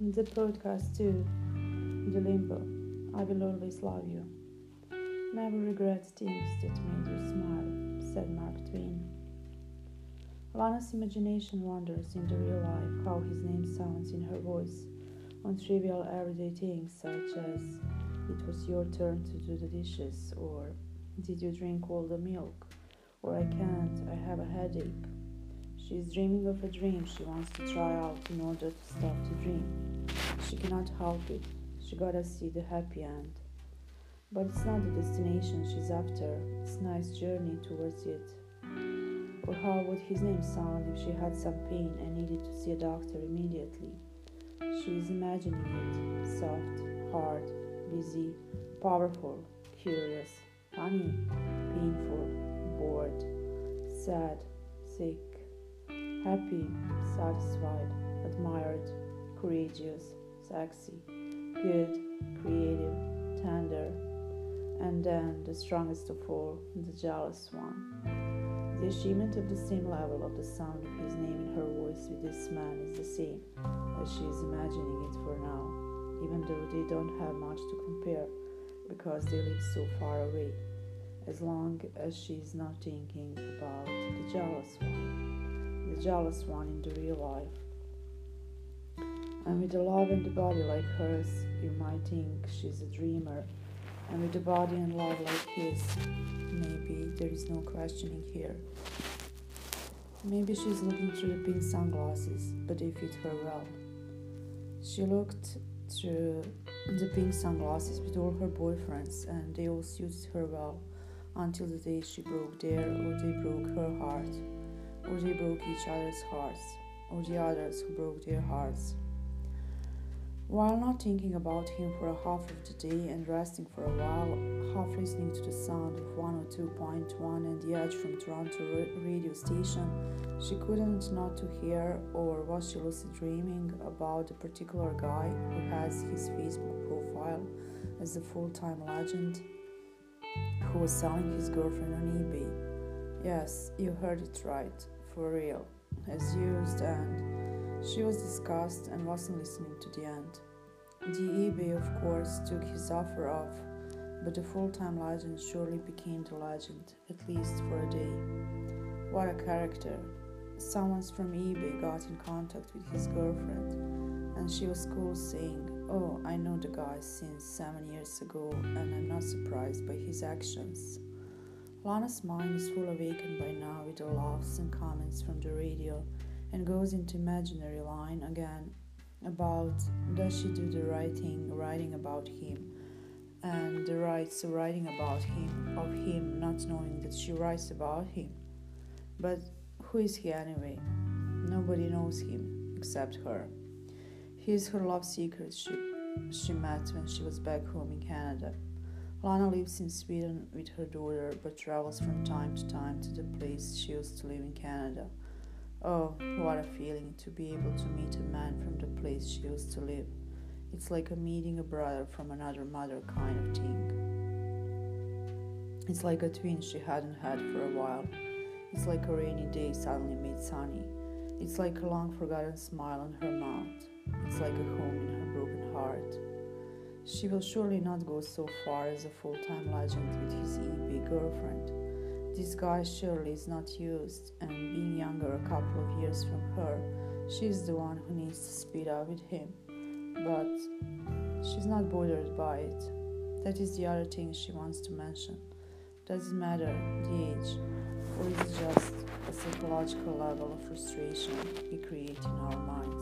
the podcast to The Limbo. I will always love you. Never regret things that made you smile, said Mark Twain. Lana's imagination wanders in the real life how his name sounds in her voice on trivial everyday things such as it was your turn to do the dishes or did you drink all the milk or I can't, I have a headache. She is dreaming of a dream she wants to try out in order to stop the dream. She cannot help it. She gotta see the happy end. But it's not the destination she's after, it's nice journey towards it. Or how would his name sound if she had some pain and needed to see a doctor immediately? She is imagining it soft, hard, busy, powerful, curious, funny, painful, bored, sad, sick, happy, satisfied, admired, courageous, sexy, good, creative, tender, and then the strongest of all, the jealous one. The achievement of the same level of the sound of his name in her voice with this man is the same as she is imagining it for now, even though they don't have much to compare because they live so far away, as long as she is not thinking about the jealous one, the jealous one in the real life. And with a love and a body like hers, you might think she's a dreamer, and with a body and love like his, maybe there is no questioning here. Maybe she's looking through the pink sunglasses, but they fit her well. She looked through the pink sunglasses with all her boyfriends, and they all suited her well until the day she broke their, or they broke her heart, or they broke each other's hearts, or the others who broke their hearts. While not thinking about him for a half of the day and resting for a while, half listening to the sound of 102.1 and the Edge from Toronto radio station, she couldn't not to hear, or was she lucid dreaming about the particular guy who has his Facebook profile as a full-time legend, who was selling his girlfriend on eBay. Yes, you heard it right, for real, as used and she was disgusted and wasn't listening to the end. The eBay, of course, took his offer off, but the full time legend surely became the legend, at least for a day. What a character! Someone from eBay got in contact with his girlfriend, and she was cool saying, Oh, I know the guy since seven years ago, and I'm not surprised by his actions. Lana's mind is full awakened by now with the laughs and comments from the radio and goes into imaginary line again about does she do the right thing writing about him? And the rights writing about him of him not knowing that she writes about him. But who is he anyway? Nobody knows him except her. He is her love secret she, she met when she was back home in canada lana lives in sweden with her daughter but travels from time to time to the place she used to live in canada Oh, what a feeling to be able to meet a man from the place she used to live. It's like a meeting a brother from another mother kind of thing. It's like a twin she hadn't had for a while. It's like a rainy day suddenly made sunny. It's like a long forgotten smile on her mouth. It's like a home in her. She will surely not go so far as a full time legend with his eBay girlfriend. This guy surely is not used, and being younger a couple of years from her, she's the one who needs to speed up with him. But she's not bothered by it. That is the other thing she wants to mention. Does it matter the age, or is it just a psychological level of frustration we create in our minds?